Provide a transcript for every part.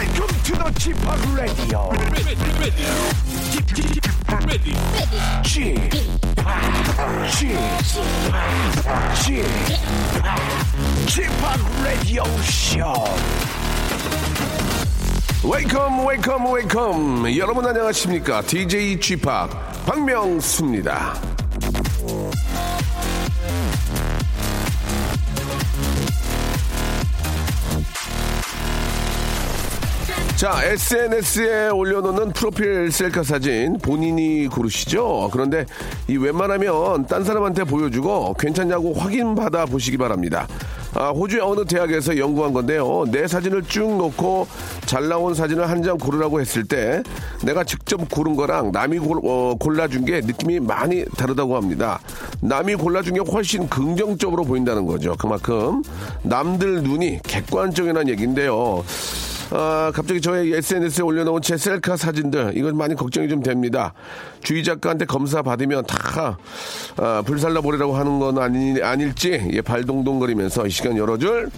Welcome to the Chip Radio. Chip, Chip, Chip, Radio Show. 웨이컴 웨이컴 웨이컴 여러분 안녕하십니까 DJ G 팍 박명수입니다 자, SNS에 올려놓는 프로필 셀카 사진 본인이 고르시죠? 그런데 이 웬만하면 딴 사람한테 보여주고 괜찮냐고 확인받아 보시기 바랍니다. 아, 호주의 어느 대학에서 연구한 건데요. 내 사진을 쭉 놓고 잘 나온 사진을 한 장 고르라고 했을 때 내가 직접 고른 거랑 남이 골, 어, 골라준 게 느낌이 많이 다르다고 합니다. 남이 골라준 게 훨씬 긍정적으로 보인다는 거죠. 그만큼 남들 눈이 객관적이라는 얘기인데요. 아, 갑자기 저의 SNS에 올려놓은 제 셀카 사진들, 이건 많이 걱정이 좀 됩니다. 주의 작가한테 검사 받으면 다, 아, 불살라보리라고 하는 건 아니, 아닐지, 예, 발동동거리면서 이 시간 열어줄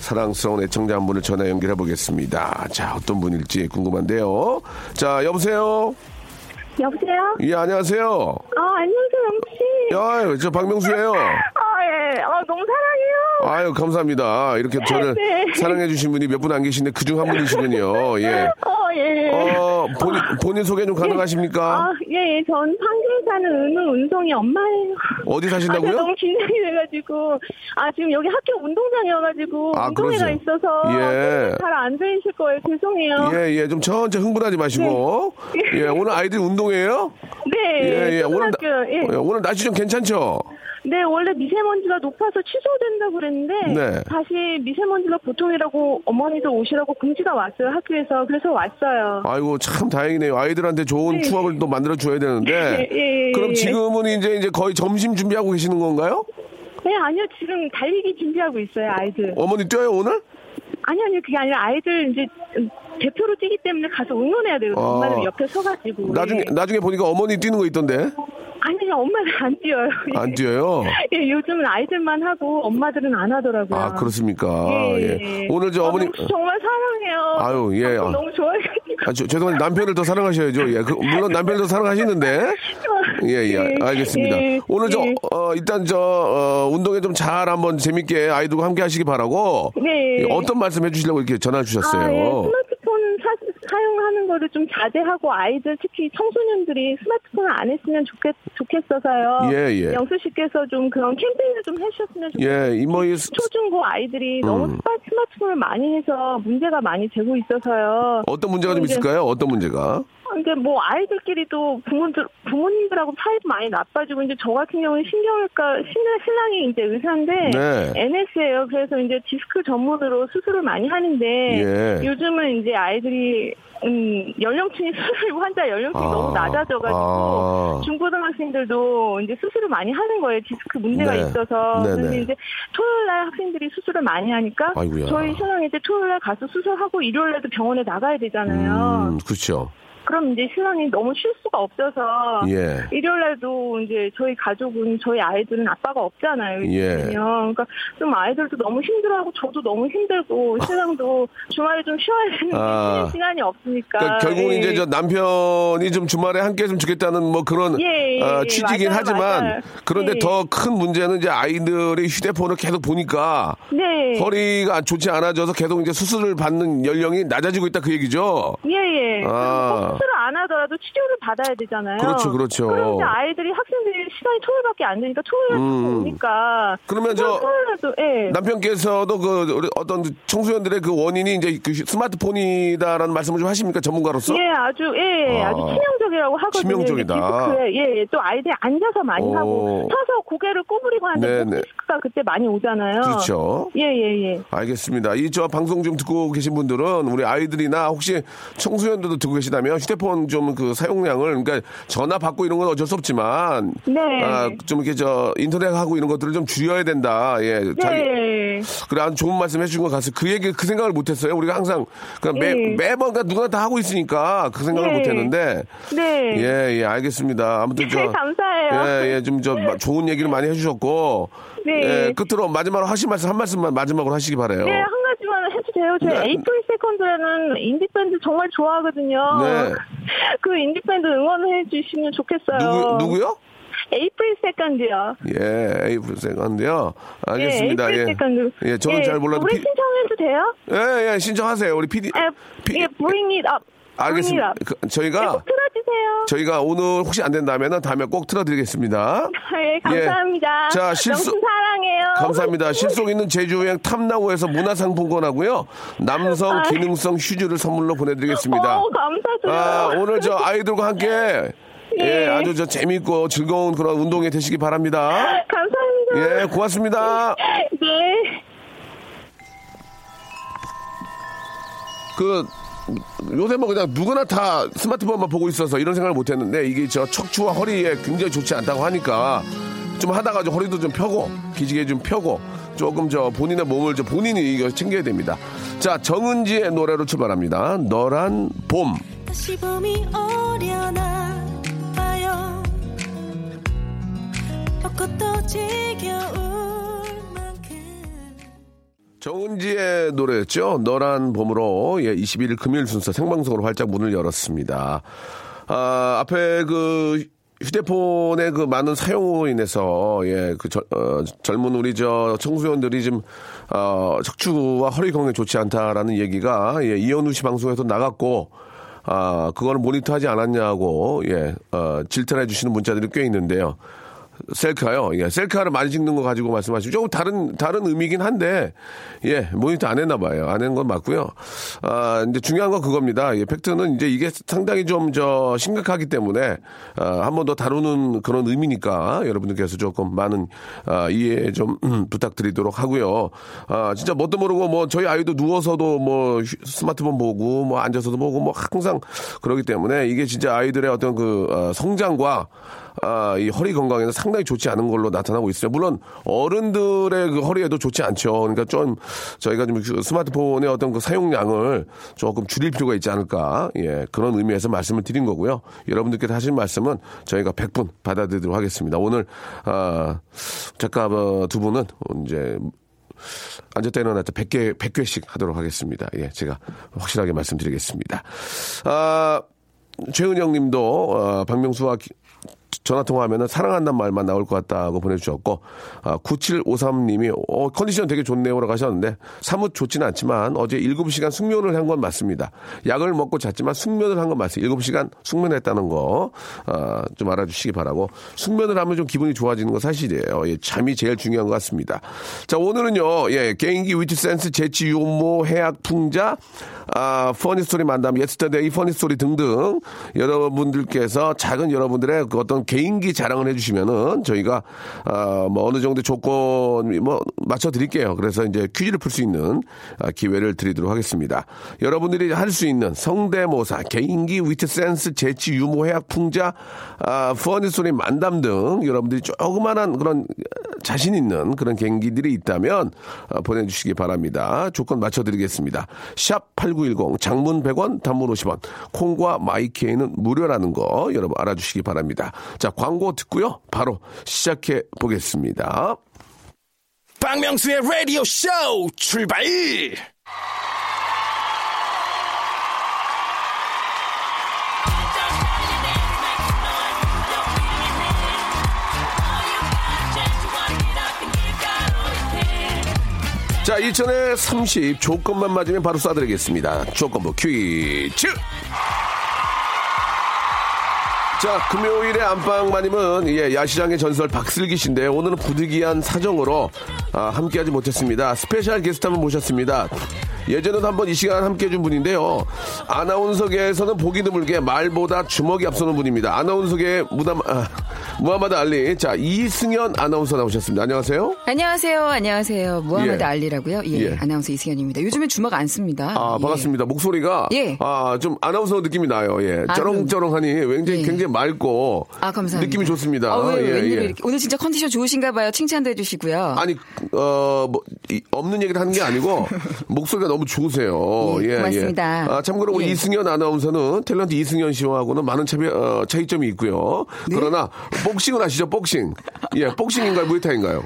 사랑스러운 애청자 한 분을 전화 연결해 보겠습니다. 자, 어떤 분일지 궁금한데요. 자, 여보세요? 여보세요? 예, 안녕하세요. 아, 안녕하세요, 영씨. 야, 저 박명수예요. 아, 예. 아, 너무 사랑해요. 아유, 감사합니다. 이렇게 저를 네. 사랑해주신 분이 몇 분 안 계신데 그중 한 분이시군요. 예. 어, 예. 어, 본인, 본인 소개 좀 가능하십니까? 아, 예, 예. 전 판교에 사는 은우 운송이 엄마예요. 어디 아, 사신다고요? 너무 긴장이 돼가지고. 아, 지금 여기 학교 운동장이어가지고. 아, 운동회가 그러세요? 있어서. 예. 잘안 들리실 거예요. 죄송해요. 예, 예, 좀 천천히 흥분하지 마시고. 네. 예, 오늘 아이들 운동 해요? 네. 예, 예, 오늘, 나- 예. 예, 오늘 날씨 좀 괜찮죠? 네, 원래 미세먼지가 높아서 취소된다고 그랬는데 네. 다시 미세먼지가 보통이라고 어머니도 오시라고 공지가 왔어요 학교에서 그래서 왔어요. 아이고, 참 다행이네요. 아이들한테 좋은 네. 추억을 또 만들어 줘야 되는데. 예, 예, 예, 그럼 예. 지금은 이제, 이제 거의 점심 준비하고 계시는 건가요? 네, 아니요 지금 달리기 준비하고 있어요 아이들. 어머니 뛰어요, 오늘? 아니 아니요 그게 아니라 아이들 이제 음, 대표로 뛰기 때문에 가서 응원해야 돼요. 아. 엄마는 옆에 서가지고. 나중에, 예. 나중에 보니까 어머니 뛰는 거 있던데. 아니 아니 엄마는 안 뛰어요. 안 뛰어요? 예, 요즘은 아이들만 하고 엄마들은 안 하더라고요. 아, 그렇습니까? 예, 예. 예. 오늘 저 아, 어머니. 너무 정말 사랑해요. 아유, 예. 아. 너무 좋아해가지고. 아, 저, 죄송한데 남편을 더 사랑하셔야죠. 예, 그, 물론 남편을 더 사랑하시는데. 예, 예, 알겠습니다. 예, 오늘 저, 예. 어, 일단 저, 어, 운동에 좀 잘 한번 재밌게 아이들과 함께 하시기 바라고. 네. 예, 어떤 말씀 해 주시려고 이렇게 전화 주셨어요? 아, 예. 스마트폰 사, 용하는 거를 좀 자제하고 아이들 특히 청소년들이 스마트폰을 안 했으면 좋겠, 좋겠어서요. 예, 예. 영수 씨께서 좀 그런 캠페인을 좀 해주셨으면 좋겠어요. 예, 이모 이, 스- 초중고 아이들이 너무 음. 스마- 스마트폰을 많이 해서 문제가 많이 되고 있어서요. 어떤 문제가 좀 있을까요? 어떤 문제가? 근데 뭐 아이들끼리도 부모들 부모님들하고 사이도 많이 나빠지고 이제 저 같은 경우는 신경외과 신랑 신랑이 이제 의사인데 네. NS예요. 그래서 이제 디스크 전문으로 수술을 많이 하는데 예. 요즘은 이제 아이들이 음 연령층이 수술 환자 연령층이 아, 너무 낮아져가지고 아. 중고등학생들도 이제 수술을 많이 하는 거예요. 디스크 문제가 네. 있어서 네네. 그런데 이제 토요일 날 학생들이 수술을 많이 하니까 아이고야. 저희 신랑이 이제 토요일 날 가서 수술하고 일요일 날도 병원에 나가야 되잖아요. 음, 그렇죠. 그럼 이제 신랑이 너무 쉴 수가 없어서 예. 일요일 날도 이제 저희 가족은 저희 아이들은 아빠가 없잖아요. 예. 그러니까 좀 아이들도 너무 힘들어하고 저도 너무 힘들고 신랑도 주말에 좀 쉬어야 되는데 아. 시간이 없으니까. 그러니까 결국은 예. 이제 저 남편이 좀 주말에 함께 했으면 좋겠다는 뭐 그런 예, 예, 어, 예, 취지긴 맞아요, 하지만 맞아요. 그런데 예. 더큰 문제는 이제 아이들이 휴대폰을 계속 보니까 네. 허리가 좋지 않아져서 계속 이제 수술을 받는 연령이 낮아지고 있다 그 얘기죠. 예예. 아. 수술을 안 하더라도 치료를 받아야 되잖아요. 그렇죠, 그렇죠. 이제 아이들이 학생들이 시간이 토요일밖에 안 되니까 토요일에 음. 오니까. 그러면 저 토요일에도 예. 남편께서도 그 어떤 청소년들의 그 원인이 이제 그 스마트폰이다라는 말씀을 좀 하십니까 전문가로서? 예, 아주 예, 아. 아주 치명적이라고 하거든요. 치명적이다. 예, 예, 또 아이들이 앉아서 많이 오. 하고 서서 고개를 구부리고 하는데. 디스크가 그때 많이 오잖아요. 그렇죠. 예, 예, 예. 알겠습니다. 이 저 방송 좀 듣고 계신 분들은 우리 아이들이나 혹시 청소년들도 듣고 계시다면 휴대폰 좀 그 사용량을 그러니까 전화 받고 이런 건 어쩔 수 없지만 네. 아, 좀 이렇게 저 인터넷 하고 이런 것들을 좀 줄여야 된다. 예. 자기 네. 그래 아주 좋은 말씀 해주신 것 같아요. 그 얘기 그 생각을 못 했어요. 우리가 항상 그냥 매 예. 매번 그러니까 누구나 다 하고 있으니까 그 생각을 예. 못했는데 네. 예, 예, 알겠습니다. 아무튼 저 감사해요. 예, 예, 좀 저 좋은 얘기를 많이 해 주셨고 네. 예, 끝으로 마지막으로 하실 말씀 한 말씀만 마지막으로 하시기 바래요. 네, 돼요. 저희 네. April Second라는 인디밴드 정말 좋아하거든요. 네. 그 인디밴드 응원을 해주시면 좋겠어요. 누구 누구요? April Second요. 예, April Second요. 알겠습니다. 예, 에이프릴 예, 세컨드. 예, 저는 예, 잘 몰라도 우리 피- 신청해도 돼요? 예, 예, 신청하세요. 우리 PD. 예, 피- 예, bring it up. 알겠습니다. 그, 네, 저희가 꼭 틀어주세요. 저희가 오늘 혹시 안 된다면은 다음에 꼭 틀어드리겠습니다. 예, 감사합니다. 자, 실수- 사랑해요. 감사합니다. 실속 있는 제주여행 탐나고에서 문화상품권하고요. 남성 기능성 휴지를 선물로 보내드리겠습니다. 어, 감사드려요. 아, 오늘 저 아이들과 함께 예, 예. 아주 저 재밌고 즐거운 그런 운동이 되시기 바랍니다. 감사합니다. 예, 고맙습니다. 네. 그 요새 뭐 그냥 누구나 다 스마트폰만 보고 있어서 이런 생각을 못 했는데 이게 저 척추와 허리에 굉장히 좋지 않다고 하니까 좀 하다가 좀 허리도 좀 펴고 기지개 좀 펴고 조금 저 본인의 몸을 저 본인이 이거 챙겨야 됩니다. 자, 정은지의 노래로 출발합니다. 너란 봄. 다시 봄이 오려나 봐요 벚꽃도 만큼 정은지의 노래였죠. 너란 봄으로 예, 21일 금요일 순서 생방송으로 활짝 문을 열었습니다. 아, 앞에 그 휴대폰의 그 많은 사용으로 인해서 예, 그 저- 어, 젊은 우리 저 청소년들이 좀 어, 척추와 허리 건강에 좋지 않다라는 얘기가 예, 이현우 씨 방송에서 나갔고 아, 그거를 모니터하지 않았냐고 예, 어, 질타해 주시는 문자들이 꽤 있는데요. 셀카요. 예, 셀카를 많이 찍는 거 가지고 말씀하시면 조금 다른 다른 의미긴 한데 예, 모니터 안 했나 봐요. 안 한 건 맞고요. 아, 이제 중요한 건 그겁니다. 예, 팩트는 이제 이게 상당히 좀 저 심각하기 때문에 아, 한번 더 다루는 그런 의미니까 여러분들께서 조금 많은 아, 이해 좀 음, 부탁드리도록 하고요. 아, 진짜 뭣도 모르고 뭐 저희 아이도 누워서도 뭐 휴- 스마트폰 보고 뭐 앉아서도 보고 뭐 항상 그러기 때문에 이게 진짜 아이들의 어떤 그 어, 성장과 아, 이 허리 건강에는 상당히 좋지 않은 걸로 나타나고 있어요. 물론 어른들의 그 허리에도 좋지 않죠. 그러니까 좀 저희가 좀그 스마트폰의 어떤 그 사용량을 조금 줄일 필요가 있지 않을까. 예, 그런 의미에서 말씀을 드린 거고요. 여러분들께서 하신 말씀은 저희가 100분 받아들이도록 하겠습니다. 오늘 아, 작가 어, 두 분은 이제 앉았다 일어났다 100개, 100개씩 하도록 하겠습니다. 예, 제가 확실하게 말씀드리겠습니다. 아, 최은영 님도, 어, 박명수와 기- 전화 통화하면 사랑한다는 말만 나올 것 같다고 보내주셨고, 아, 9753님이, 어, 컨디션 되게 좋네요라고 하셨는데, 사뭇 좋지는 않지만, 어제 7시간 숙면을 한 건 맞습니다. 약을 먹고 잤지만 숙면을 한 건 맞습니다. 7시간 숙면했다는 거, 아, 좀 알아주시기 바라고, 숙면을 하면 좀 기분이 좋아지는 건 사실이에요. 예, 잠이 제일 중요한 것 같습니다. 자, 오늘은요, 예, 개인기 위트 센스, 재치, 유머, 해학, 풍자, 아, funny story 만담, yesterday funny story 등등 여러분들께서 작은 여러분들의 그 어떤 개인기 자랑을 해주시면은 저희가 아, 뭐 어느 정도 조건 뭐 맞춰 드릴게요. 그래서 이제 퀴즈를 풀 수 있는 아, 기회를 드리도록 하겠습니다. 여러분들이 할 수 있는 성대모사, 개인기, 위트 센스, 재치, 유머, 해학, 풍자, 아, funny story 만담 등 여러분들이 조그만한 그런 자신 있는 그런 개인기들이 있다면 아, 보내주시기 바랍니다. 조건 맞춰드리겠습니다. 샵 8910 장문 100원 단문 50원 콩과 마이케이는 무료라는 거 여러분 알아주시기 바랍니다. 자 광고 듣고요. 바로 시작해 보겠습니다. 박명수의 라디오 쇼 출발! 자 2000에 30 조건만 맞으면 바로 쏴드리겠습니다. 조건부 퀴즈 자, 금요일의 안방마님은 예, 야시장의 전설 박슬기 씨인데 오늘은 부득이한 사정으로 아, 함께하지 못했습니다. 스페셜 게스트 한번 모셨습니다. 예전에도 한번 이 시간 함께 해준 분인데요. 아나운서계에서는 보기 드물게 말보다 주먹이 앞서는 분입니다. 아나운서계 무담, 아, 무하마드 알리. 자, 이승현 아나운서 나오셨습니다. 안녕하세요. 안녕하세요. 안녕하세요. 무하마드 예. 알리라고요. 예, 예. 아나운서 이승현입니다. 요즘에 주먹 안 씁니다. 아, 예. 반갑습니다. 목소리가 예. 아, 좀 아나운서 느낌이 나요. 예. 아, 쩌렁쩌렁하니 굉장히 예. 굉장히 맑고 아, 감사합니다. 느낌이 좋습니다. 아, 왜, 예, 웬일로 예. 이렇게. 오늘 진짜 컨디션 좋으신가 봐요. 칭찬도 해 주시고요. 아니 어뭐 없는 얘기를 하는 게 아니고 목소리가 너무 좋으세요. 예, 고맙습니다. 아, 참고로 우리 예. 이승현 아나운서는 탤런트 이승현 씨와하고는 많은 차이, 어, 차이점이 있고요. 네? 그러나 복싱을 하시죠, 복싱. 예, 복싱인가요, 무에타인가요?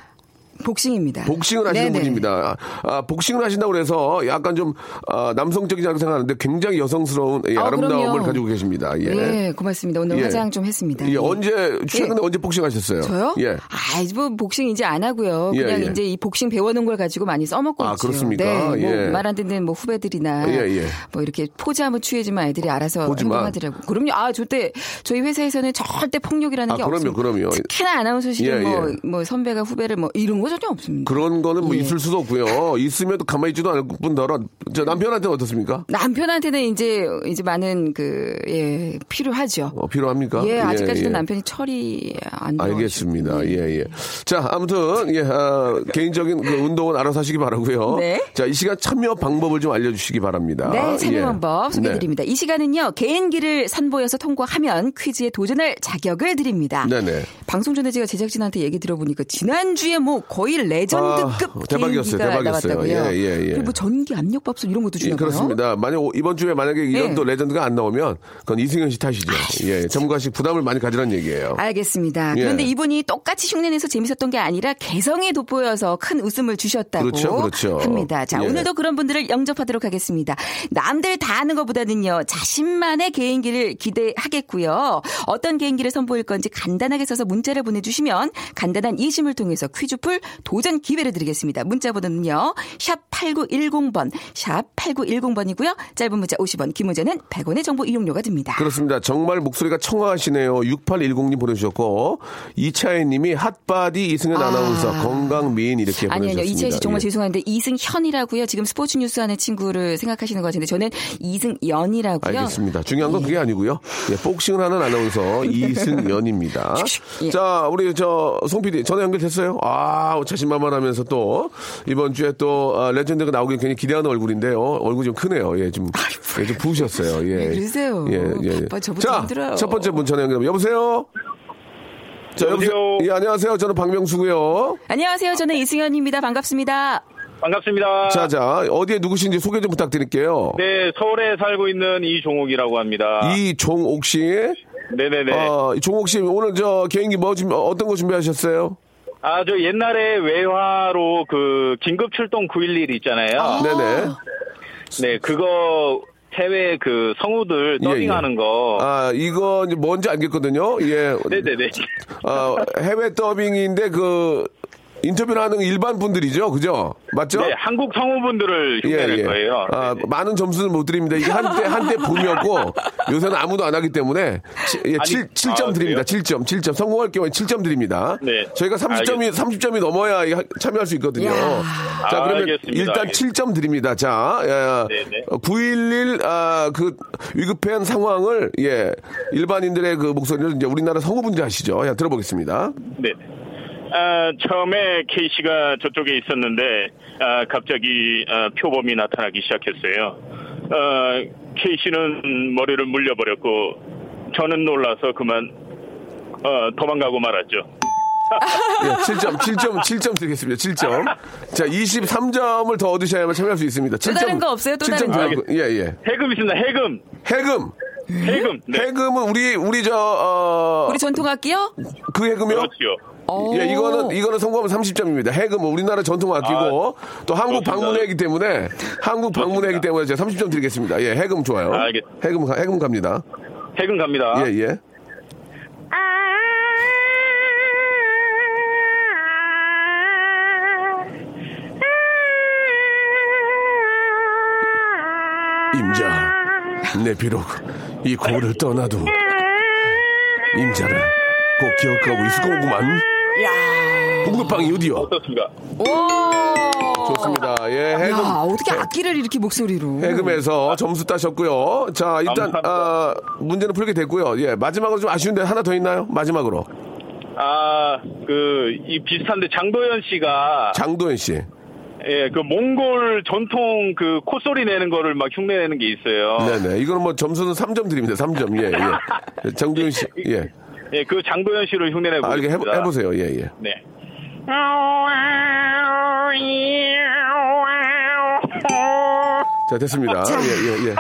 복싱입니다. 복싱을 하시는 네네. 분입니다. 아, 복싱을 하신다고 그래서 약간 좀 아, 남성적이라고 생각하는데 굉장히 여성스러운 예, 아, 아름다움을 그럼요. 가지고 계십니다. 예. 예, 고맙습니다. 오늘 예. 화장 좀 했습니다. 예, 예. 언제 최근에 예. 언제 복싱 하셨어요? 저요? 예. 아, 뭐 복싱 이제 안 하고요. 예, 그냥 예. 이제 이 복싱 배워놓은 걸 가지고 많이 써먹고 아, 있죠. 그렇습니까? 네, 예. 뭐말 안 듣는 뭐 후배들이나 예, 예. 뭐 이렇게 포즈 한번 취해주면 애들이 알아서 포즈만. 행동하더라고. 그럼요. 아, 절대 저희 회사에서는 절대 폭력이라는 아, 게 그럼요, 없습니다. 그럼요. 특히나 아나운서실에 예, 뭐, 예. 뭐 선배가 후배를 뭐 이런 거 전혀 없습니다. 그런 거는 뭐 예. 있을 수도 없고요. 있으면 또 가만히 있지도 않을 뿐더러 저 남편한테는 어떻습니까? 남편한테는 이제 이제 많은 그 예, 필요하죠. 어, 필요합니까? 예, 아직까지도 예. 남편이 철이 안. 알겠습니다. 예, 예. 자, 아무튼, 예, 아, 개인적인 그 운동은 알아서 하시기 바라고요 네. 자, 이 시간 참여 방법을 좀 알려 주시기 바랍니다. 네, 참여 예. 방법 소개 드립니다. 이 시간은요, 개인기를 선보여서 통과하면 퀴즈에 도전할 자격을 드립니다. 네. 네네. 방송 전에 제가 제작진한테 얘기 들어보니까 지난주에 뭐 거의 레전드급 아, 대박이었어요, 대박이었어요. 예, 예, 예. 그리고 뭐 전기 압력밥솥 이런 것도 예, 주나 봐요. 그렇습니다. 만약 오- 이번 주에 만약에 이런 네. 또 레전드가 안 나오면 그건 이승현 씨 탓이죠. 예, 전문가씩 부담을 많이 가지라는 얘기예요. 알겠습니다. 예. 그런데 이분이 똑같이 흉내내서 재밌었던 게 아니라 개성이 돋보여서 큰 웃음을 주셨다고 그렇죠, 그렇죠. 합니다. 자, 예. 오늘도 그런 분들을 영접하도록 하겠습니다. 남들 다 아는 것보다는요, 자신만의 개인기를 기대하겠고요. 어떤 개인기를 선보일 건지 간단하게 써서 문자를 보내주시면 간단한 예심을 통해서 퀴즈 풀 도전 기회를 드리겠습니다. 문자 번호는요, 샵 8910번, 샵 8910번이고요. 짧은 문자 50원, 긴 문자는 100원의 정보 이용료가 듭니다. 그렇습니다. 정말 목소리가 청아하시네요. 6810님 보내주셨고, 이차혜 님이 hot body 이승현 아. 아. 나운서 건강 미인 이렇게 아니요, 아니요. 보내주셨습니다. 이채희 씨 정말 예. 죄송한데 이승현이라고요. 지금 스포츠 뉴스 하는 친구를 생각하시는 것 같은데 저는 이승연이라고요. 알겠습니다. 중요한 건 그게 아니고요. 예, 복싱을 하는 아나운서 이승연입니다. 예. 자, 우리 저 송 PD 전화 연결됐어요? 아, 자신만만하면서 또 이번 주에 또 아, 레전드가 나오길 굉장히 기대하는 얼굴인데요. 얼굴이 좀 크네요. 예, 좀, 예, 좀 부으셨어요. 예. 왜 그러세요? 예, 예. 오빠 저보다 자, 힘들어요. 첫 번째 문 전화 연결. 여보세요? 자, 여보세요? 예, 안녕하세요. 저는 박명수고요. 안녕하세요. 저는 이승현입니다. 반갑습니다. 반갑습니다. 자, 자, 어디에 누구신지 소개 좀 부탁드릴게요. 네, 서울에 살고 있는 이종옥이라고 합니다. 이종옥 씨. 네네네. 어, 종옥 씨, 오늘 저 개인기 뭐 어떤 거 준비하셨어요? 아, 저 옛날에 외화로 그 긴급 출동 911 있잖아요. 네네. 네, 그거 해외 그 성우들 예, 더빙하는 거. 아, 이거 뭔지 알겠거든요. 예. 네네네. 어, 해외 더빙인데 그 인터뷰를 하는 일반 분들이죠. 그죠? 맞죠? 네, 한국 성우분들을 흉내낼 거예요. 아, 네네. 많은 점수는 못 드립니다. 이게 한때, 한때 붐이었고, 요새는 아무도 안 하기 때문에, 치, 예, 아니, 7, 7점 아, 드립니다. 그래요? 7점, 7점. 성공할 경우에 7점 드립니다. 네. 저희가 30점이, 30점이 넘어야 참여할 수 있거든요. 야. 자, 아, 그러면 알겠습니다. 일단 알겠습니다. 7점 드립니다. 자, 예, 네네. 911, 아, 그, 위급한 상황을, 예, 일반인들의 그 목소리를 이제 우리나라 성우분들이 하시죠. 야, 들어보겠습니다. 네. 아, 처음에 K씨가 저쪽에 있었는데, 아, 갑자기 아, 표범이 나타나기 시작했어요. 아, K씨는 머리를 물려버렸고, 저는 놀라서 그만 어, 도망가고 말았죠. 예, 7점, 7점, 7점 드리겠습니다. 7점. 자, 23점을 더 얻으셔야만 참여할 수 있습니다. 7점. 다른 거 없어요? 또 7점 다른 거? 예, 예. 해금 있습니다. 해금. 해금. 해금. 네. 해금은 우리, 우리 저, 어, 우리 전통악기요? 그 해금이요? 그렇죠. 오. 예, 이거는, 이거는 성공하면 30점입니다. 해금은 우리나라 전통 악기고, 또 한국. 방문회이기 때문에, 한국 방문회이기 때문에 제가 30점 드리겠습니다. 예, 해금 좋아요. 알겠- 해금, 가- 해금 갑니다. 해금 갑니다. 예, 예. 임자, 내 비록 이 고를 떠나도 임자를 꼭 기억하고 있을 거구만. 붕어빵이 어디요? 어떻습니까? 오. 좋습니다. 예, 해금. 야, 어떻게 악기를 이렇게 목소리로. 해금에서 점수 따셨고요. 자, 일단 감사합니다. 아, 문제는 풀게 됐고요. 예, 마지막으로 좀 아쉬운데 하나 더 있나요? 마지막으로 아, 그, 이 비슷한데 장도연 씨가, 장도연 씨. 예, 그 몽골 전통 그 콧소리 내는 거를 막 흉내 내는 게 있어요. 네네. 이거는 뭐 점수는 3점 드립니다. 3점. 예, 예. 장도연 씨. 예. 예, 그 장도연 씨를 흉내내고 아, 이렇게 해보. 해보세요. 예, 예. 네. 자, 됐습니다. 자. 예, 예, 예.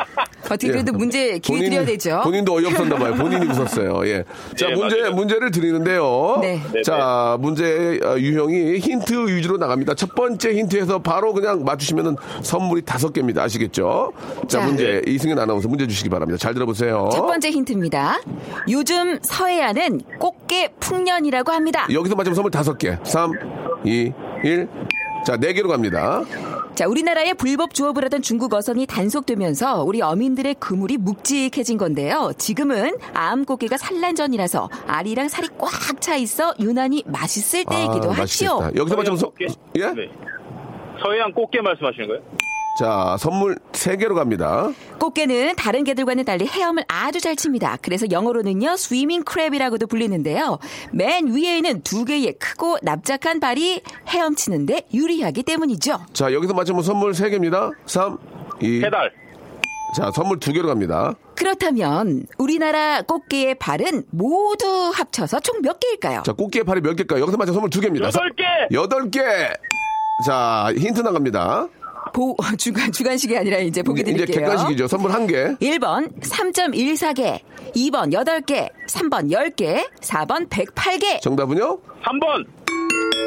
어떻게 그래도 예. 문제 기회 본인- 드려야 되죠. 본인도 어이없었나 봐요. 본인이 웃었어요. 예. 자, 예, 문제, 맞아요. 문제를 드리는데요. 네. 자, 문제의 어, 유형이 힌트 위주로 나갑니다. 첫 번째 힌트에서 바로 그냥 맞추시면은 선물이 다섯 개입니다. 아시겠죠? 자, 자. 문제, 이승현 아나운서 문제 주시기 바랍니다. 잘 들어보세요. 첫 번째 힌트입니다. 요즘 서해안은 꽃게 풍년이라고 합니다. 여기서 맞으면 선물 다섯 개. 3, 2, 1. 자, 네 개로 갑니다. 자, 우리나라에 불법 조업을 하던 중국 어선이 단속되면서 우리 어민들의 그물이 묵직해진 건데요. 지금은 암꽃게가 산란전이라서 알이랑 살이 꽉 차 있어 유난히 맛있을 때이기도 아, 하지요. 여기서 꽃게? 예? 네. 서해안 꽃게 말씀하시는 거예요? 자, 선물 세 개로 갑니다. 꽃게는 다른 게들과는 달리 헤엄을 아주 잘 칩니다. 그래서 영어로는요, swimming crab이라고도 불리는데요. 맨 위에는 두 개의 크고 납작한 발이 헤엄치는데 유리하기 때문이죠. 자, 여기서 맞으면 선물 세 개입니다. 3, 2. 해달. 자, 선물 두 개로 갑니다. 그렇다면 우리나라 꽃게의 발은 모두 합쳐서 총 몇 개일까요? 자, 꽃게 팔이 몇 개일까요? 여기서 맞춰 선물 두 개입니다. 여덟 개! 여덟 개! 자, 힌트 나갑니다. 보, 주간, 주간식이 아니라 이제 보기 이제 드릴게요. 객관식이죠. 선물 한 개. 1번 3.14개, 2번 8개, 3번 10개, 4번 108개. 정답은요? 3번.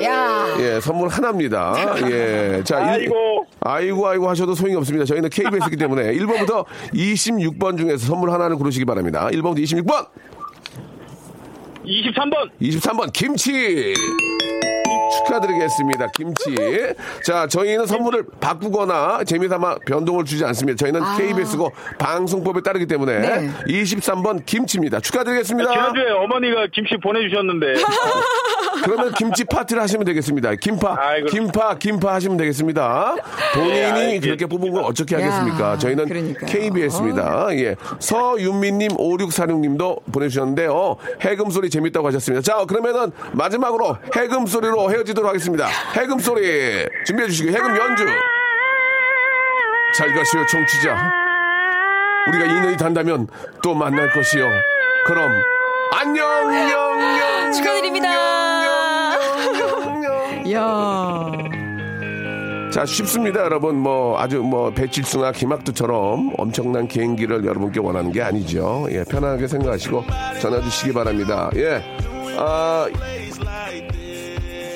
야. 예, 선물 하나입니다. 예. 자, 일- 아이고. 아이고, 아이고 하셔도 소용이 없습니다. 저희는 KBS이기 때문에 1번부터 26번 중에서 선물 하나를 고르시기 바랍니다. 1번부터 26번! 23번. 23번, 김치! 축하드리겠습니다. 김치. 자, 저희는 선물을 바꾸거나 재미삼아 변동을 주지 않습니다. 저희는 KBS고 방송법에 따르기 때문에 아. 네. 23번 김치입니다. 축하드리겠습니다. 지난주에 어머니가 김치 보내주셨는데. 그러면 김치 파티를 하시면 되겠습니다. 김파, 아이고. 김파, 김파 하시면 되겠습니다. 본인이 알겠습니다. 그렇게 뽑은 걸 어떻게 야, 하겠습니까? 저희는 그러니까요. KBS입니다. 예. 서윤미님, 5646님도 보내주셨는데요. 해금 소리 재밌다고 하셨습니다. 자, 그러면은 마지막으로 해금 소리로 헤어지도록 하겠습니다. 해금 소리 준비해 주시고, 해금 연주. 잘 가시오, 청취자. 우리가 인연이 단다면 또 만날 것이요. 그럼, 안녕, 영, 영, 축하드립니다. 야. 자, 쉽습니다, 여러분. 뭐, 아주 뭐, 배칠수나 김학두처럼 엄청난 개인기를 여러분께 원하는 게 아니죠. 예, 편하게 생각하시고 전화 주시기 바랍니다. 예. 아,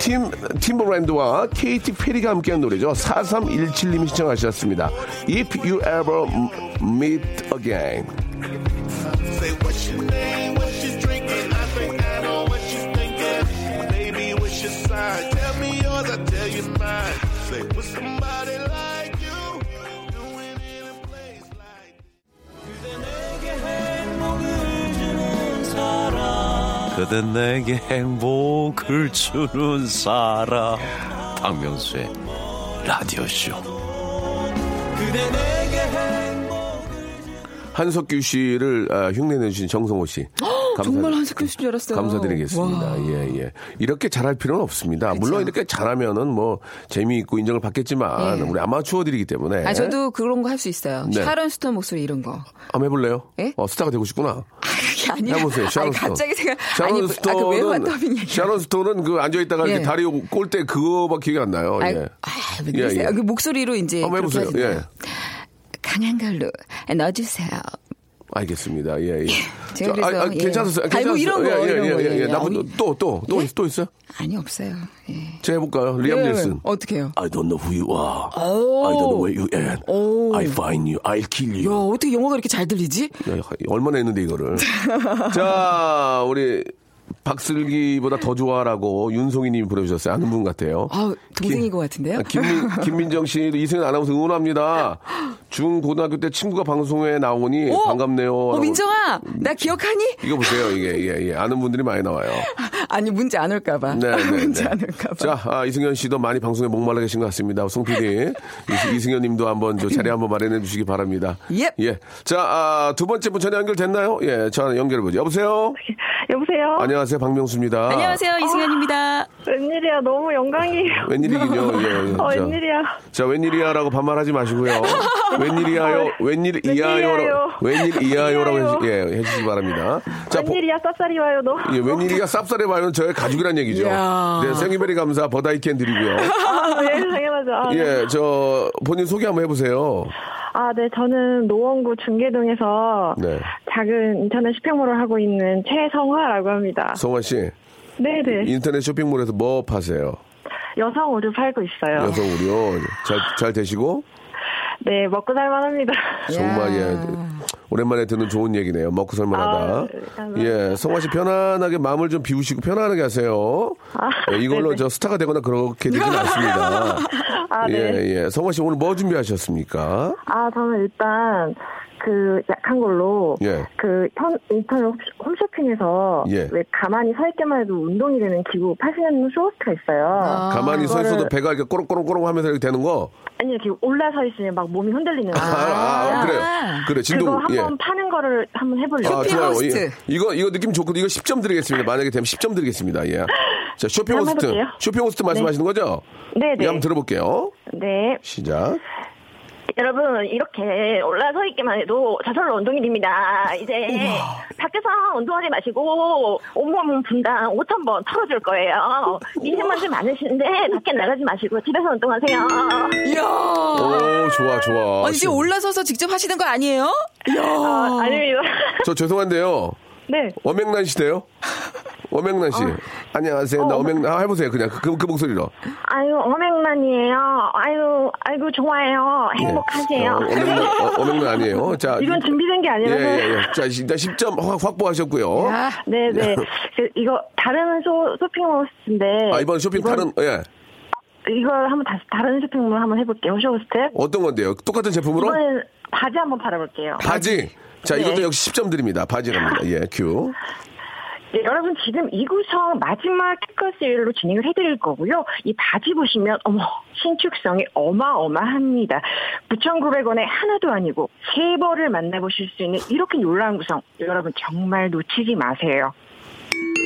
팀, 팀버랜드와 케이티 페리가 함께한 노래죠. 4317님이 시청하셨습니다. If you ever meet again. 그대 내게 행복을 주는 사람 박명수의 라디오쇼 한석규 씨를 아, 흉내내주신 정성호 씨. 감사- 정말 한석규 씨인 줄 알았어요. 감사드리겠습니다. 와. 예, 예. 이렇게 잘할 필요는 없습니다. 물론 이렇게 잘하면은 뭐 재미있고 인정을 받겠지만 예. 우리 아마추어들이기 때문에. 아, 저도 그런 거 할 수 있어요. 네. 샤론 스톤 목소리 이런 거. 한번 해볼래요? 예? 어, 스타가 되고 싶구나. 그게 아니라. 해보세요. 샤론 아니, 스톤. 갑자기 생각. 샤론 스톤은, 외화 더빙 얘기. 샤론 스톤은 그 앉아 있다가 예. 이렇게 다리 꼴 때 그거밖에 기억이 안 나요. 아, 예. 아? 예, 예. 그 목소리로 이제. 한번 해보세요. 예. 강한 걸로 넣어주세요. 알겠습니다. 예, 예. 제가 그래서, 예. 괜찮았어요. 아이고, 이런 거, 예, 예, 이런 예, 거, 예, 예. 예. 나무 아니, 또, 또, 또, 예? 있- 또 있어요? 아니, 없어요. 예. 제가 해볼까요? 리암 예, 닐슨. 어떻게요? I don't know who you are. 오. I don't know where you are. 오. I find you. I'll kill 야, you. 어떻게 영어가 이렇게 잘 들리지? 야, 얼마나 했는데 이거를. 자, 우리 박슬기보다 더 좋아라고 윤송이 님이 보내주셨어요. 아는 분 같아요. 아, 동생인 것 같은데요? 김민, 김민정 씨도 이승현 아나운서 응원합니다. 중고등학교 때 친구가 방송에 나오니 오! 반갑네요. 어. 민정아, 나 기억하니? 이거 보세요. 이게, 예, 예. 아는 분들이 많이 나와요. 아니, 문제 안 올까봐. 네, 네, 문제 네. 안 올까봐. 자, 아, 이승현 씨도 많이 방송에 목말라 계신 것 같습니다. 송 PD. 이- 이승현 님도 한번 저 자리 한번 마련해 주시기 바랍니다. 예. 예. 자, 아, 두 번째 분 전화 연결됐나요? 예, 전화 연결해 보죠. 여보세요? 여보세요? 안녕하세요. 박명수입니다. 안녕하세요, 이승현입니다. 웬일이야, 너무 영광이에요. 웬일이긴요. 예, 예. 어, 자, 웬일이야. 자, 웬일이야라고 반말하지 마시고요. 웬일이야요, 웬일 이야요, 웬일 이야요라고 해주, 예, 해주시기 바랍니다. 자, 보- 웬일이야, 쌉싸리 와요, 너. 예, 웬일이야 쌉쌀해 봐요는 저의 가족이란 얘기죠. 네, 생일베리 감사 버다이캔 드리고요. 아, 네, 당연하죠. 아, 네. 예, 저 본인 소개 한번 해보세요. 아, 네, 저는 노원구 중계동에서 네, 작은 인터넷 쇼핑몰을 하고 있는 최성화라고 합니다. 성화 씨 네 네. 인터넷 쇼핑몰에서 뭐 파세요? 여성 의류 팔고 있어요. 여성 의료 잘잘 되시고 네, 먹고 살만합니다. 정말 예 오랜만에 듣는 좋은 얘기네요. 먹고 살만하다. 아, 네. 예, 성화 씨 편안하게 마음을 좀 비우시고 편안하게 하세요. 아, 예, 이걸로 네네. 저 스타가 되거나 그렇게 되진 않습니다. 아, 네. 예, 예. 성화 씨 오늘 뭐 준비하셨습니까? 아, 저는 일단 그 약한 걸로 예. 그 현, 인터넷 홈- 홈쇼핑에서 예. 왜 가만히 서 있기만 해도 운동이 되는 기구 파시는 쇼호스트가 있어요. 가만히 서 있어도 그거를- 배가 이렇게 꼬롱꼬롱꼬롱 하면서 이렇게 되는 거. 아니 이렇게 올라서 있으면 막 몸이 흔들리는 거. 아, 아, 그래. 그래, 진동. 그거 한번 예. 파는 거를 한번 해볼래요. 아, 좋아요. 호스트. 이, 이거, 이거 느낌 좋거든요. 이거 10점 드리겠습니다. 만약에 되면 10점 드리겠습니다. 예. 자, 쇼핑 호스트. 쇼핑 호스트 말씀하시는 거죠? 네네. 예, 한번 들어볼게요. 네. 시작. 여러분 이렇게 올라서 있기만 해도 저절로 운동이 됩니다. 이제 밖에서 운동하지 마시고 온몸 분당 5천 번 털어줄 거예요. 미세먼지 많으신데 밖에 나가지 마시고 집에서 운동하세요. 이야. 오, 좋아, 좋아. 아니, 지금 올라서서 직접 하시는 거 아니에요? 이야. 아, 아닙니다. 저 죄송한데요. 네. 어맹란 시대요? 어맹란 씨. 안녕하세요. 나 어맹란. 아, 해보세요. 그냥 그, 그 목소리로. 아유 어맹란이에요. 아유 아이고 좋아요. 행복하세요. 어, 어맹란, 어, 어맹란 아니에요. 자. 이건 준비된 게 예, 아니라서. 예, 예. 자, 일단 10점 확, 확보하셨고요. 네네. 그, 이거 다른 쇼, 쇼핑호스트인데. 아, 이번 쇼핑 이번- 다른, 예. 이걸 한번 다시 다른 쇼핑몰 한번 해볼게요. 쇼호스트. 어떤 건데요? 똑같은 제품으로? 이번엔 바지 한번 팔아볼게요. 바지. 자, 네. 이것도 역시 10점 드립니다. 바지랍니다. 예, 큐. 네, 여러분 지금 이 구성 마지막 특가 세일로 진행을 해드릴 거고요. 이 바지 보시면 어머 신축성이 어마어마합니다. 9,900원에 하나도 아니고 세 벌을 만나보실 수 있는 이렇게 놀라운 구성 여러분 정말 놓치지 마세요.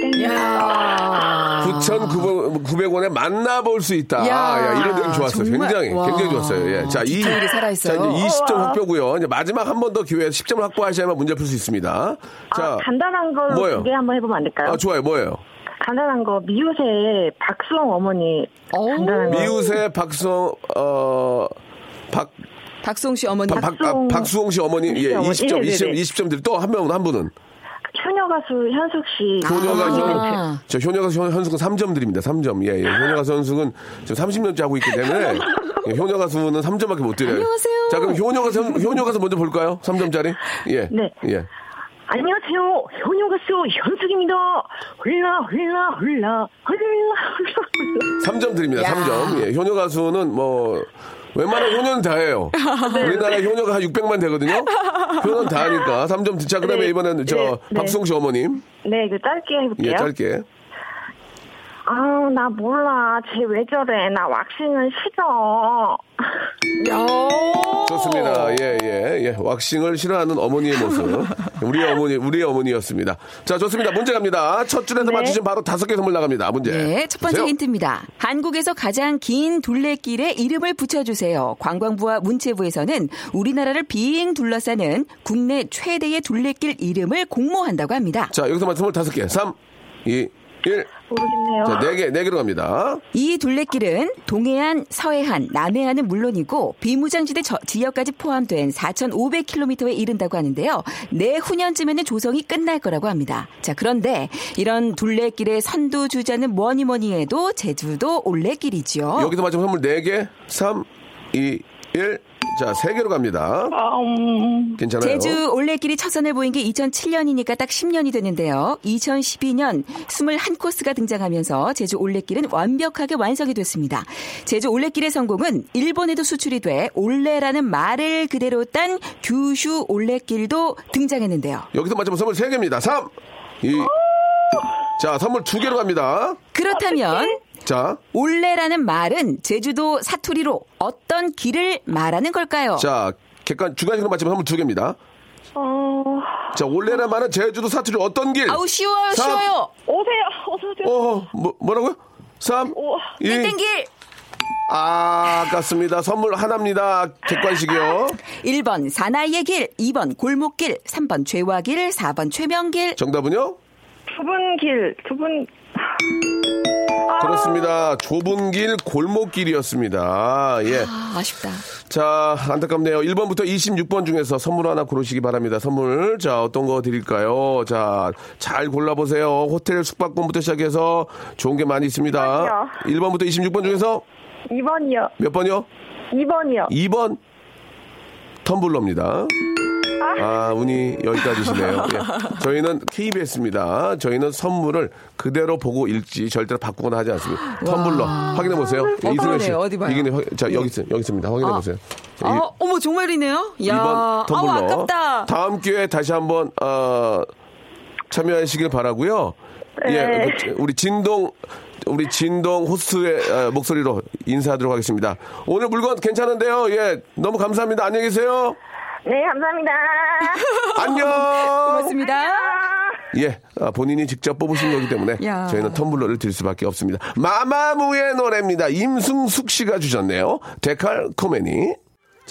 땡. 야. 9,900원에 만나볼 수 있다. 야, 야, 이런 느낌 좋았어요. 정말. 굉장히, 와. 굉장히 좋았어요. 예. 자, 이, 자, 살아있어요. 이제 20점 확보고요. 이제 마지막 한 번 더 기회 10점을 확보하셔야만 문제 풀 수 있습니다. 자, 아, 간단한 걸로 뭐예요? 두개 한번 해보면 안 될까요? 아, 좋아요. 뭐예요? 간단한 거 미우새 박수홍 어머니 간단한 미우새 박수홍, 어, 박, 박수홍 씨 어머니. 박, 박, 아, 박수홍 씨 어머니, 예, 어머니. 20점, 네, 네, 20점, 네. 20점 드리 또한 명, 한 분은. 효녀 가수 현숙 씨 효녀 가수, 아. 저 효녀 가수 현- 현숙은 3점 드립니다. 3점. 예, 예. 효녀 가수 현숙은 지금 30년째 하고 있기 때문에 예, 효녀 가수는 3점밖에 못 드려요. 안녕하세요. 자, 그럼 효녀 가수, 효녀 가수 먼저 볼까요? 3점짜리? 예. 네. 예. 안녕하세요. 효녀 가수 현숙입니다. 훌라 훌라 훌라 훌라 훌라 3점 드립니다. 3점. 예. 효녀 가수는 뭐, 웬만한 효녀는 다 해요. 네, 우리나라 효녀가 한 600만 되거든요. 효녀는 다 하니까. 3점. 자, 그 다음에 네, 이번에는 저, 네, 네. 박수홍 씨 어머님. 네, 그 짧게 해볼게요. 예, 짧게. 아, 나 몰라. 쟤 왜 저래. 나 왁싱은 싫어. 좋습니다. 예, 예, 예. 왁싱을 싫어하는 어머니의 모습. 우리 어머니, 우리의 어머니였습니다. 자, 좋습니다. 문제 갑니다. 첫 줄에서 맞추시면 바로 다섯 개 선물 나갑니다. 문제. 네, 첫 번째 주세요. 힌트입니다. 한국에서 가장 긴 둘레길에 이름을 붙여주세요. 관광부와 문체부에서는 우리나라를 빙 둘러싸는 국내 최대의 둘레길 이름을 공모한다고 합니다. 자, 여기서 맞 스물다섯 개. 3, 2, 1. 모르겠네요. 자, 네 개, 네 개로 갑니다. 이 둘레길은 동해안, 서해안, 남해안은 물론이고 비무장지대 저- 지역까지 포함된 4,500km에 이른다고 하는데요. 내후년쯤에는 조성이 끝날 거라고 합니다. 자, 그런데 이런 둘레길의 선두주자는 뭐니 뭐니 해도 제주도 올레길이죠. 여기서 맞추면 선물 네 개. 3, 2, 1. 자, 세 개로 갑니다. 아, 음, 괜찮아요. 제주 올레길이 첫 선을 보인 게 2007년이니까 딱 10년이 됐는데요. 2012년 21코스가 등장하면서 제주 올레길은 완벽하게 완성이 됐습니다. 제주 올레길의 성공은 일본에도 수출이 돼 올레라는 말을 그대로 딴 규슈 올레길도 등장했는데요. 여기서 맞추면 선물 세 개입니다. 3. 2. 자, 선물 두 개로 갑니다. 그렇다면 자, 올레라는 말은 제주도 사투리로 어떤 길을 말하는 걸까요? 자, 객관 주관식으로 맞추면 선물 두 개입니다. 어, 자, 올레란 말은 제주도 사투리 어떤 길? 아우 쉬워요 삼. 쉬워요. 오세요, 어서오세요. 어, 뭐, 뭐라고요? 3, 오, 2, 땡땡길 아, 아깝습니다. 선물 하나입니다. 객관식이요. 1번 사나이의 길, 2번 골목길, 3번 죄와길, 4번 최명길. 정답은요? 두 분 길, 두 분. 그렇습니다. 좁은 길, 골목길이었습니다. 예. 아, 아쉽다. 자, 안타깝네요. 1번부터 26번 중에서 선물 하나 고르시기 바랍니다. 선물. 자, 어떤 거 드릴까요? 자, 잘 골라보세요. 호텔 숙박권부터 시작해서 좋은 게 많이 있습니다. 이번이요. 1번부터 26번 중에서 2번이요. 몇 번이요? 2번이요. 2번 텀블러입니다. 아, 운이 여기까지시네요. 예. 저희는 KBS입니다. 저희는 선물을 그대로 보고 읽지 절대로 바꾸거나 하지 않습니다. 텀블러 확인해 보세요. 예, 이승현 씨. 어디 봐요? 이게 확- 자, 여기 있, 여기 있습니다. 확인해 보세요. 자, 이- 아, 어머 정말이네요. 야, 2번 아우 텀블러. 아깝다. 다음 기회에 다시 한번 어, 참여하시길 바라고요. 네. 예, 그, 우리 진동 우리 진동 호스트의 어, 목소리로 인사하도록 하겠습니다. 오늘 물건 괜찮은데요. 예, 너무 감사합니다. 안녕히 계세요. 네, 감사합니다. 안녕. 고맙습니다. 예, 아, 본인이 직접 뽑으신 거기 때문에 야. 저희는 텀블러를 드릴 수밖에 없습니다. 마마무의 노래입니다. 임승숙 씨가 주셨네요. 데칼 코메니.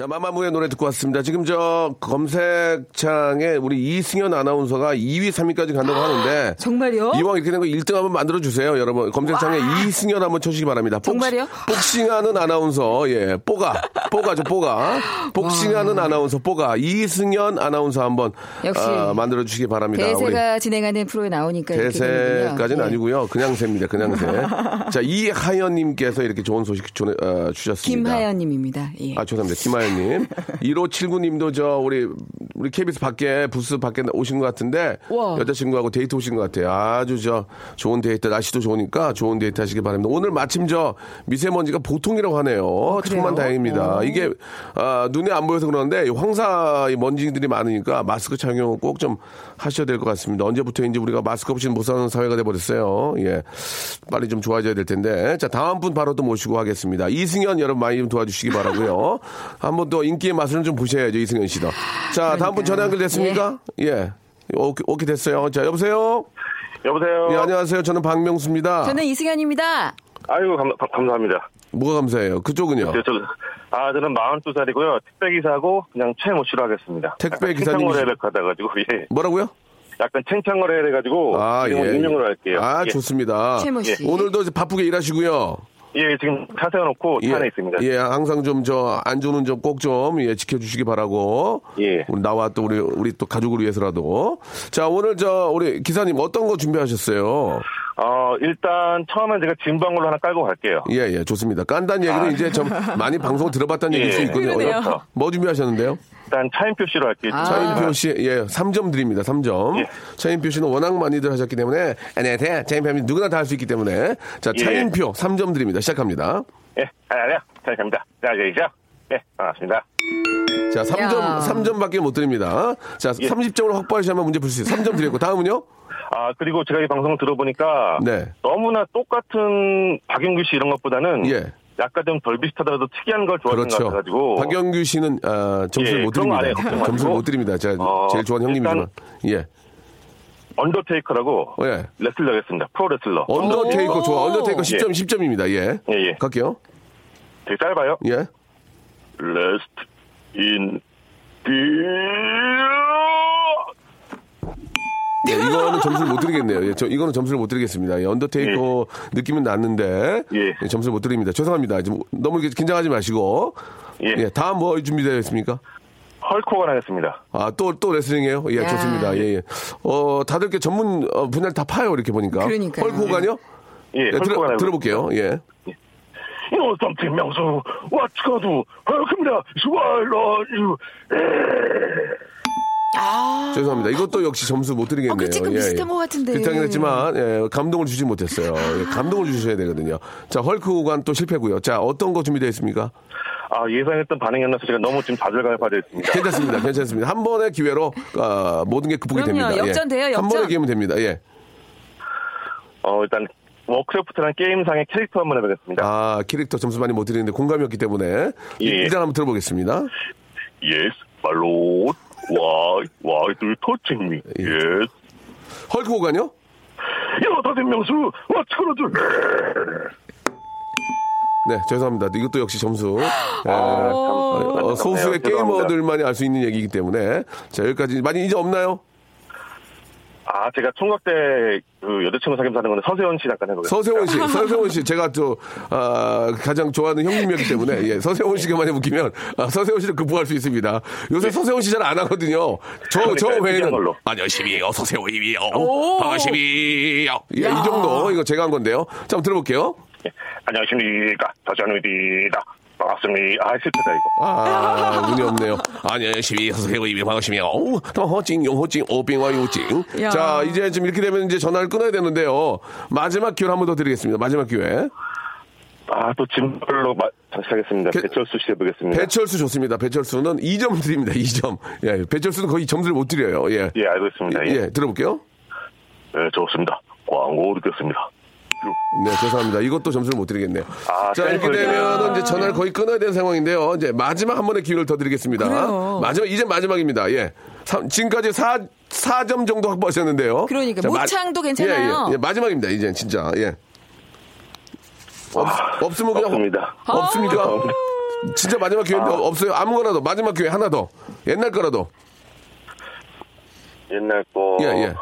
자, 마마무의 노래 듣고 왔습니다. 지금 저 검색창에 우리 이승현 아나운서가 2위, 3위까지 간다고 하는데 정말요? 이왕 이렇게 된 거 1등 한번 만들어 주세요, 여러분. 검색창에 이승현 한번 쳐주시기 바랍니다. 복- 정말요? 복싱하는 아나운서, 예, 뽀가, 뽀가죠, 뽀가. 복싱하는 아나운서, 뽀가. 이승현 아나운서 한번 역시 아, 만들어 주시기 바랍니다. 대세가 진행하는 프로에 나오니까 대세까지는. 예. 아니고요. 그냥 새입니다. 그냥 새. 자, 이하연님께서 이렇게 좋은 소식 전, 어, 주셨습니다. 김하연님입니다. 예. 아, 죄송합니다. 김하연 님. 1579님도 저, 우리, 우리 KBS 밖에, 부스 밖에 오신 것 같은데, 와. 여자친구하고 데이트 오신 것 같아요. 아주 저, 좋은 데이트, 날씨도 좋으니까 좋은 데이트 하시길 바랍니다. 오늘 마침 저, 미세먼지가 보통이라고 하네요. 어? 천만 다행입니다. 어. 이게, 아, 눈에 안 보여서 그러는데, 이 황사 이 먼지들이 많으니까 마스크 착용 꼭 좀 하셔야 될 것 같습니다. 언제부터인지 우리가 마스크 없이는 못 사는 사회가 돼버렸어요. 예. 빨리 좀 좋아져야 될 텐데. 자, 다음 분 바로 또 모시고 하겠습니다. 이승현 여러분 많이 좀 도와주시기 바라고요 한번 또 인기의 맛을 좀 보셔야죠, 이승현 씨도. 자, 다음 분 전화 연결됐습니까? 예. 오케이, 오케이 됐어요. 자, 여보세요? 여보세요. 예, 안녕하세요. 저는 박명수입니다. 저는 이승현입니다. 아이고 감, 감- 감사합니다. 뭐가 감사해요? 그쪽은요? 저, 저, 아 저는 42살이고요. 택배 기사고 그냥 최모 씨로 하겠습니다. 택배 약간 기사님이시- 챙창거래를 가다가지고 예. 뭐라고요? 약간 챙창거래를 해가지고 아, 예. 익명으로 할게요. 아, 예. 좋습니다. 최모 씨. 오늘도 이제 바쁘게 일하시고요. 예, 지금 차 세워놓고 차 안에 있습니다. 예, 항상 좀 저 안전운 좀꼭 좀 예, 지켜주시기 바라고. 예. 우리 나와 또 우리 우리 또 가족을 위해서라도. 자, 오늘 저 우리 기사님 어떤 거 준비하셨어요? 어, 일단 처음엔 제가 진방울로 하나 깔고 갈게요. 예, 예, 좋습니다. 깐단 얘기는 이제 좀 많이 방송 들어봤다는 얘기일 수 예. 있거든요. 그러네요. 뭐 준비하셨는데요? 일단 차인표 씨로 할게요. 아. 차인표 씨, 예, 3점 드립니다. 3점. 예. 차인표 씨는 워낙 많이들 하셨기 때문에, 안녕하세요. 차인표 님 누구나 다 할 수 있기 때문에. 자, 예. 차인표 3점 드립니다. 시작합니다. 예, 안녕하세요. 차인표입니다. 자, 여기죠? 예, 반갑습니다. 자, 3점, 야. 3점밖에 못 드립니다. 자, 예. 30점으로 확보하시면 문제 풀 수 있어요. 3점 드리고, 다음은요? 아, 그리고 제가 이 방송을 들어보니까 네. 너무나 똑같은 박영규 씨 이런 것보다는 예. 약간 좀 덜 비슷하더라도 특이한 걸 좋아하는 것 그렇죠. 같아가지고 박영규 씨는, 아, 점수를 예, 못 드립니다. 점수를 못 드립니다. 제가 어, 제일 좋아하는 형님이지만. 예. 언더테이커라고 예. 레슬러 하겠습니다. 프로 레슬러. 언더테이커 좋아. 언더테이커 예. 10점, 10점입니다. 예. 예, 예. 갈게요. 되게 짧아요. 예. Rest in 예, 이거는 점수를 못 드리겠네요. 예, 저, 이거는 점수를 못 드리겠습니다. 예, 언더테이커 느낌은 났는데 예. 예, 점수를 못 드립니다. 죄송합니다. 좀 너무 이렇게 긴장하지 마시고. 예. 예, 다음 뭐 준비되어 있습니까? 헐크 호건 하겠습니다. 아, 또, 또 레슬링이에요? 예, 야. 좋습니다. 예, 예. 어, 다들 게 전문 어, 분야를 다 파요, 이렇게 보니까. 그러니까요. 헐크 호건이요? 예, 예, 들어. 들어볼게요. 예. know something, 명수? What's? Welcome to you. 아. 죄송합니다. 이것도 역시 점수 못 드리겠네요. 어, 그 지금 비슷한 것 같은데. 비슷하긴 했지만 예, 감동을 주지 못했어요. 예, 감동을 주셔야 되거든요. 자 헐크 호간 또 실패고요. 자 어떤 거 준비되어 있습니까? 아, 예상했던 반응이 안 나서 제가 너무 지금 좌절감에 빠져 있습니다. 괜찮습니다. 괜찮습니다. 한 번의 기회로 아, 모든 게 극복이 그럼요. 됩니다. 역전돼요, 한 역전. 번의 기회면 됩니다. 예. 어, 일단, 워크래프트라는 게임상의 캐릭터 한번 해보겠습니다. 아 캐릭터 점수 많이 못 드리는데 공감이 없기 때문에 예. 일단 한번 들어보겠습니다. Yes, my lord. Why, why do you touching me? Yes. 헐크 호간요? 야, 다된 명수, what's gonna do? 네, 죄송합니다. 이것도 역시 점수. 예, 아, 어, 소수의. 게이머들만이 알 수 있는 얘기이기 때문에. 자, 여기까지. 많이 이제 없나요? 아, 제가 총각 때 그 여자친구 사귀면서 하는 거는 서세원 씨 잠깐 해보겠습니다. 서세원 씨, 서세원 씨, 제가 또, 아, 가장 좋아하는 형님이었기 때문에, 예, 서세원 씨가 많이 웃기면, 아, 서세원 씨를 극복할 수 있습니다. 요새 서세원 씨 잘 안 하거든요. 저, 저 그러니까요, 외에는. 걸로. 안녕하십니까, 서세원이요. 오. 반갑습니다. 예, 이 정도, 이거 제가 한 건데요. 자, 한번 들어볼게요. 예, 안녕하십니까. 서세원입니다. 반갑습니다. 아, 실패다, 이거. 아, 운이 없네요. 안녕하십니까, 서세원이 반갑습니다. 어우, 허징, 용허징, 오빙와 요징. 야. 자, 이제 지금 이렇게 되면 이제 전화를 끊어야 되는데요. 마지막 기회를 한번 더 드리겠습니다. 마지막 기회. 아, 또 짐벌로 장식하겠습니다. 개- 배철수 씨 해보겠습니다. 배철수 좋습니다. 배철수는 2점 드립니다. 2점. 예, 배철수는 거의 점수를 못 드려요. 예. 예, 알겠습니다. 예, 예, 들어볼게요. 네, 좋습니다. 광고 듣겠습니다. 네, 죄송합니다. 이것도 점수를 못 드리겠네요. 아, 자, 이렇게. 되면은 이제 전화를 거의 끊어야 되는 상황인데요. 이제 마지막 한 번의 기회를 더 드리겠습니다. 그래요. 마지막, 이제 마지막입니다. 예. 삼- 지금까지 4, 4점 정도 확보하셨는데요. 그러니까 마- 모창도 괜찮아요. 예, 예, 예, 마지막입니다. 이제 진짜. 예. 없, 없으면 그냥. 없습니다. 없습니까? 죄송합니다. 진짜 마지막 기회인데 아. 없어요. 아무거나도 마지막 기회 하나 더. 옛날 거라도. 옛날 거. 예, 예.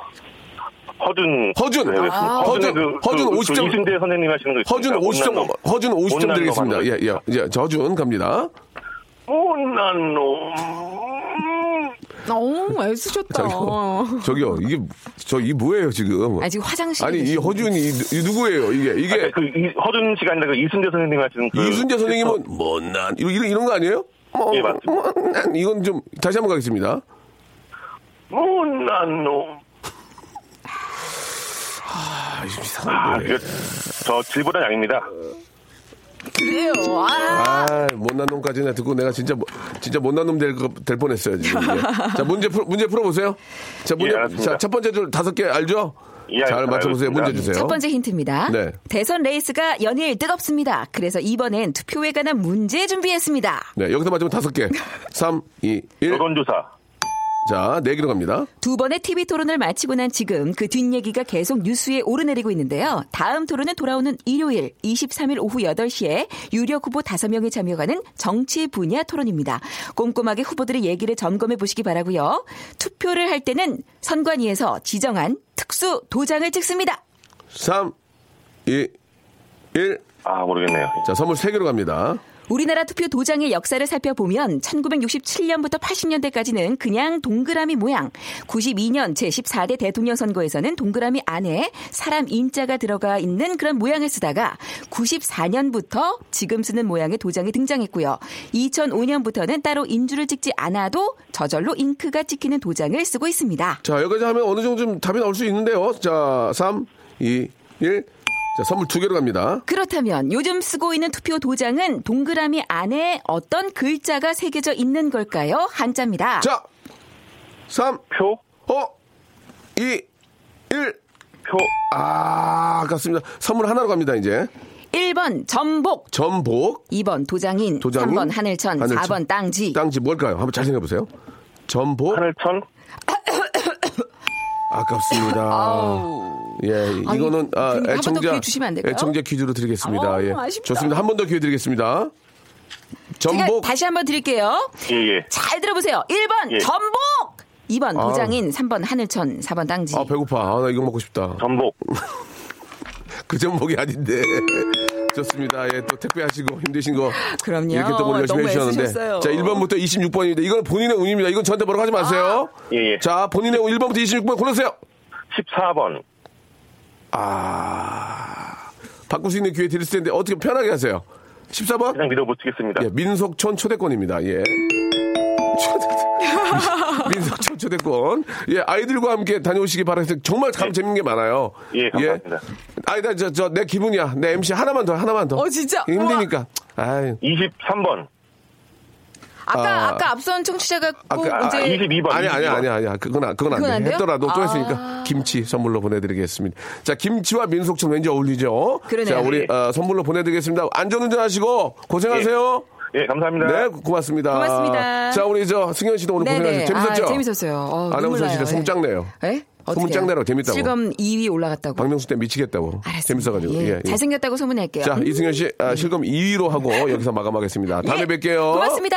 허준. 허준. 네, 아. 허준, 허준 50 점. 이승재 선생님 하시는 거 허준 있습니다. 50점, 못난 놈. 허준 50점 못난 드리겠습니다. 놈 예, 예. 거. 이제 저준 갑니다. 못난 놈. 어, 애쓰셨다. 저기요, 저기요, 이게, 저, 이게 뭐예요, 지금? 아, 지금 화장실에 아니, 이. 허준이, 이, 이 누구예요, 이게? 이게, 아, 그 이- 허준 씨가 아니라 그 이승재 선생님 하시는 그. 이순재 선생님은, 못난, 이런, 이런, 이런 거 아니에요? 뭐, 예, 맞습니다. 못난, 이건 좀, 다시 한번 가겠습니다. 못난 놈. 아, 이거 아, 이상한데. 이거 저 질보단 아닙니다. 그래요. 아. 아, 못난 놈까지나 듣고 내가 진짜, 뭐- 진짜 못난 놈 될, 거- 될 뻔했어요, 지금. 이게. 자, 문제, 풀, 문제 풀어보세요. 자, 문제, 예, 알았습니다. 자, 첫 번째 줄 다섯 개 알죠? 예, 잘 알겠습니다. 맞춰보세요. 문제 주세요. 첫 번째 힌트입니다. 네. 대선 레이스가 연일 뜨겁습니다. 그래서 이번엔 투표에 관한 문제 준비했습니다. 네, 여기서 맞으면 다섯 개. 3, 2, 1. 여론조사. 자, 네 개로 갑니다. 두 번의 TV 토론을 마치고 난 지금 그 뒷얘기가 계속 뉴스에 오르내리고 있는데요. 다음 토론은 돌아오는 일요일 23일 오후 8시에 유력 후보 5명이 참여하는 정치 분야 토론입니다. 꼼꼼하게 후보들의 얘기를 점검해 보시기 바라고요. 투표를 할 때는 선관위에서 지정한 특수 도장을 찍습니다. 3, 2, 1. 아, 모르겠네요. 자, 선물 세개로 갑니다. 우리나라 투표 도장의 역사를 살펴보면 1967년부터 80년대까지는 그냥 동그라미 모양, 92년 제14대 대통령 선거에서는 동그라미 안에 사람 인자가 들어가 있는 그런 모양을 쓰다가 94년부터 지금 쓰는 모양의 도장이 등장했고요. 2005년부터는 따로 인주를 찍지 않아도 저절로 잉크가 찍히는 도장을 쓰고 있습니다. 자, 여기까지 하면 어느 정도 좀 답이 나올 수 있는데요. 자, 3, 2, 1. 자, 선물 두 개로 갑니다. 그렇다면 요즘 쓰고 있는 투표 도장은 동그라미 안에 어떤 글자가 새겨져 있는 걸까요? 한자입니다. 자, 3, 표? 어, 2, 1. 표. 아, 아깝습니다. 선물 하나로 갑니다, 이제. 1번 전복, 전복, 2번 도장인, 도장인, 3번 하늘천, 하늘천. 4번 땅지. 땅지 뭘까요? 한번 잘 생각해보세요. 전복, 하늘천? 아깝습니다. 예, 이거는 아, 한번더 애청자 기회 주시면 안 될까요? 애청자 퀴즈로 드리겠습니다. 어, 예, 아쉽다. 좋습니다. 한 번 더 기회 드리겠습니다. 제가 전복, 다시 한 번 드릴게요. 예, 예. 잘 들어보세요. 1번 예. 전복, 2번 아. 도장인, 3번 하늘천, 4번 땅지. 아 배고파. 아, 나 이거 먹고 싶다. 전복. 그 전복이 아닌데. 좋습니다. 예, 또 택배하시고 힘드신 거. 그럼요. 이렇게 또 오늘 열심히 해주셨는데. 애쓰셨어요. 자, 1번부터 26번입니다. 이건 본인의 운입니다. 이건 저한테 뭐라고 하지 마세요. 예, 예. 자, 본인의 운 1번부터 26번 골라주세요. 14번. 아. 바꿀 수 있는 기회 드릴 텐데 어떻게 편하게 하세요. 14번? 그냥 믿어보시겠습니다. 예, 민속촌 초대권입니다. 예. 민속촌 초대권. 예, 아이들과 함께 다녀오시기 바라겠습니다. 정말 참 재밌는 게 많아요. 예, 감사합니다. 아니, 나, 저, 저, 내 기분이야. 내 MC 하나만 더, 하나만 더. 어, 진짜? 힘드니까. 아이. 23번. 아까 아. 아까 앞선 청취자가 꼭 아까, 아, 이제 22번. 아니, 아니, 22번. 아니, 아니. 그건, 안- 그건 안 그건 돼. 안 돼요? 했더라도 또 아. 했으니까 김치 선물로 보내 드리겠습니다. 자, 김치와 민속촌 왠지 어울리죠? 그러네요. 자, 우리 어, 선물로 보내 드리겠습니다. 안전 운전 하시고 고생하세요. 예, 감사합니다. 네, 고맙습니다. 고맙습니다. 자, 우리 저 승현 씨도 오늘 네네. 고생하셨죠? 재밌었죠? 아, 재밌었어요. 어, 아나운서실에 나요. 송짱내요. 예? 소문 짱 내라고 재밌다고. 실검 2위 올라갔다고. 박명수 때 미치겠다고. 알았습니다. 재밌어가지고. 예, 예, 예. 잘생겼다고 소문낼게요. 자, 음. 이승현 씨, 아, 실검 2위로 하고 여기서 마감하겠습니다. 다음에 예, 뵐게요. 고맙습니다.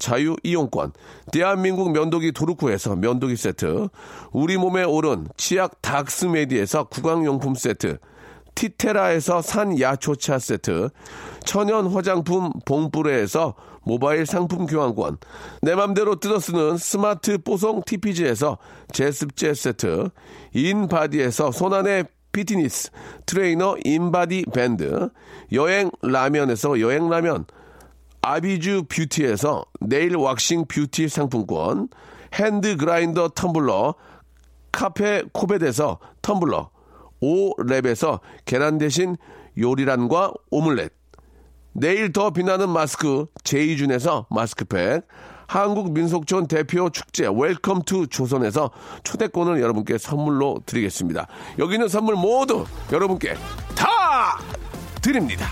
자유 이용권, 대한민국 면도기 도르쿠에서 면도기 세트, 우리 몸에 오른 치약 닥스메디에서 구강용품 세트, 티테라에서 산 야초차 세트, 천연 화장품 봉뿌레에서 모바일 상품 교환권, 내 맘대로 뜯어 쓰는 스마트 뽀송 TPG에서 제습제 세트, 인바디에서 손안의 피트니스 트레이너 인바디 밴드, 여행 라면에서 여행 라면, 아비주 뷰티에서 네일 왁싱 뷰티 상품권, 핸드 그라인더 텀블러, 카페 코벳에서 텀블러, 오랩에서 계란 대신 요리란과 오믈렛, 내일 더 빛나는 마스크 제이준에서 마스크팩, 한국 민속촌 대표 축제 Welcome to 조선에서 초대권을 여러분께 선물로 드리겠습니다. 여기 있는 선물 모두 여러분께 다 드립니다.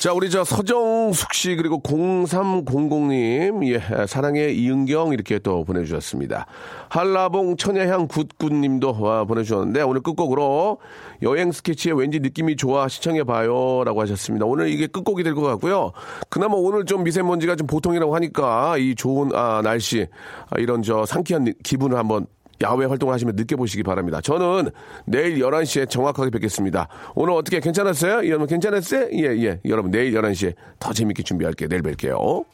자, 우리 저 서정숙 씨 그리고 0300님, 예, 사랑의 이은경 이렇게 또 보내주셨습니다. 한라봉 천야향 굿굿님도 와, 보내주셨는데 오늘 끝곡으로 여행 스케치에 왠지 느낌이 좋아 시청해봐요 라고 하셨습니다. 오늘 이게 끝곡이 될 것 같고요. 그나마 오늘 좀 미세먼지가 좀 보통이라고 하니까 이 좋은 아, 날씨, 아, 이런 저 상쾌한 니- 기분을 한번 야외 활동을 하시면 느껴보시기 바랍니다. 저는 내일 11시에 정확하게 뵙겠습니다. 오늘 어떻게 괜찮았어요? 여러분 괜찮았어요? 예, 예. 여러분 내일 11시에 더 재밌게 준비할게요. 내일 뵐게요.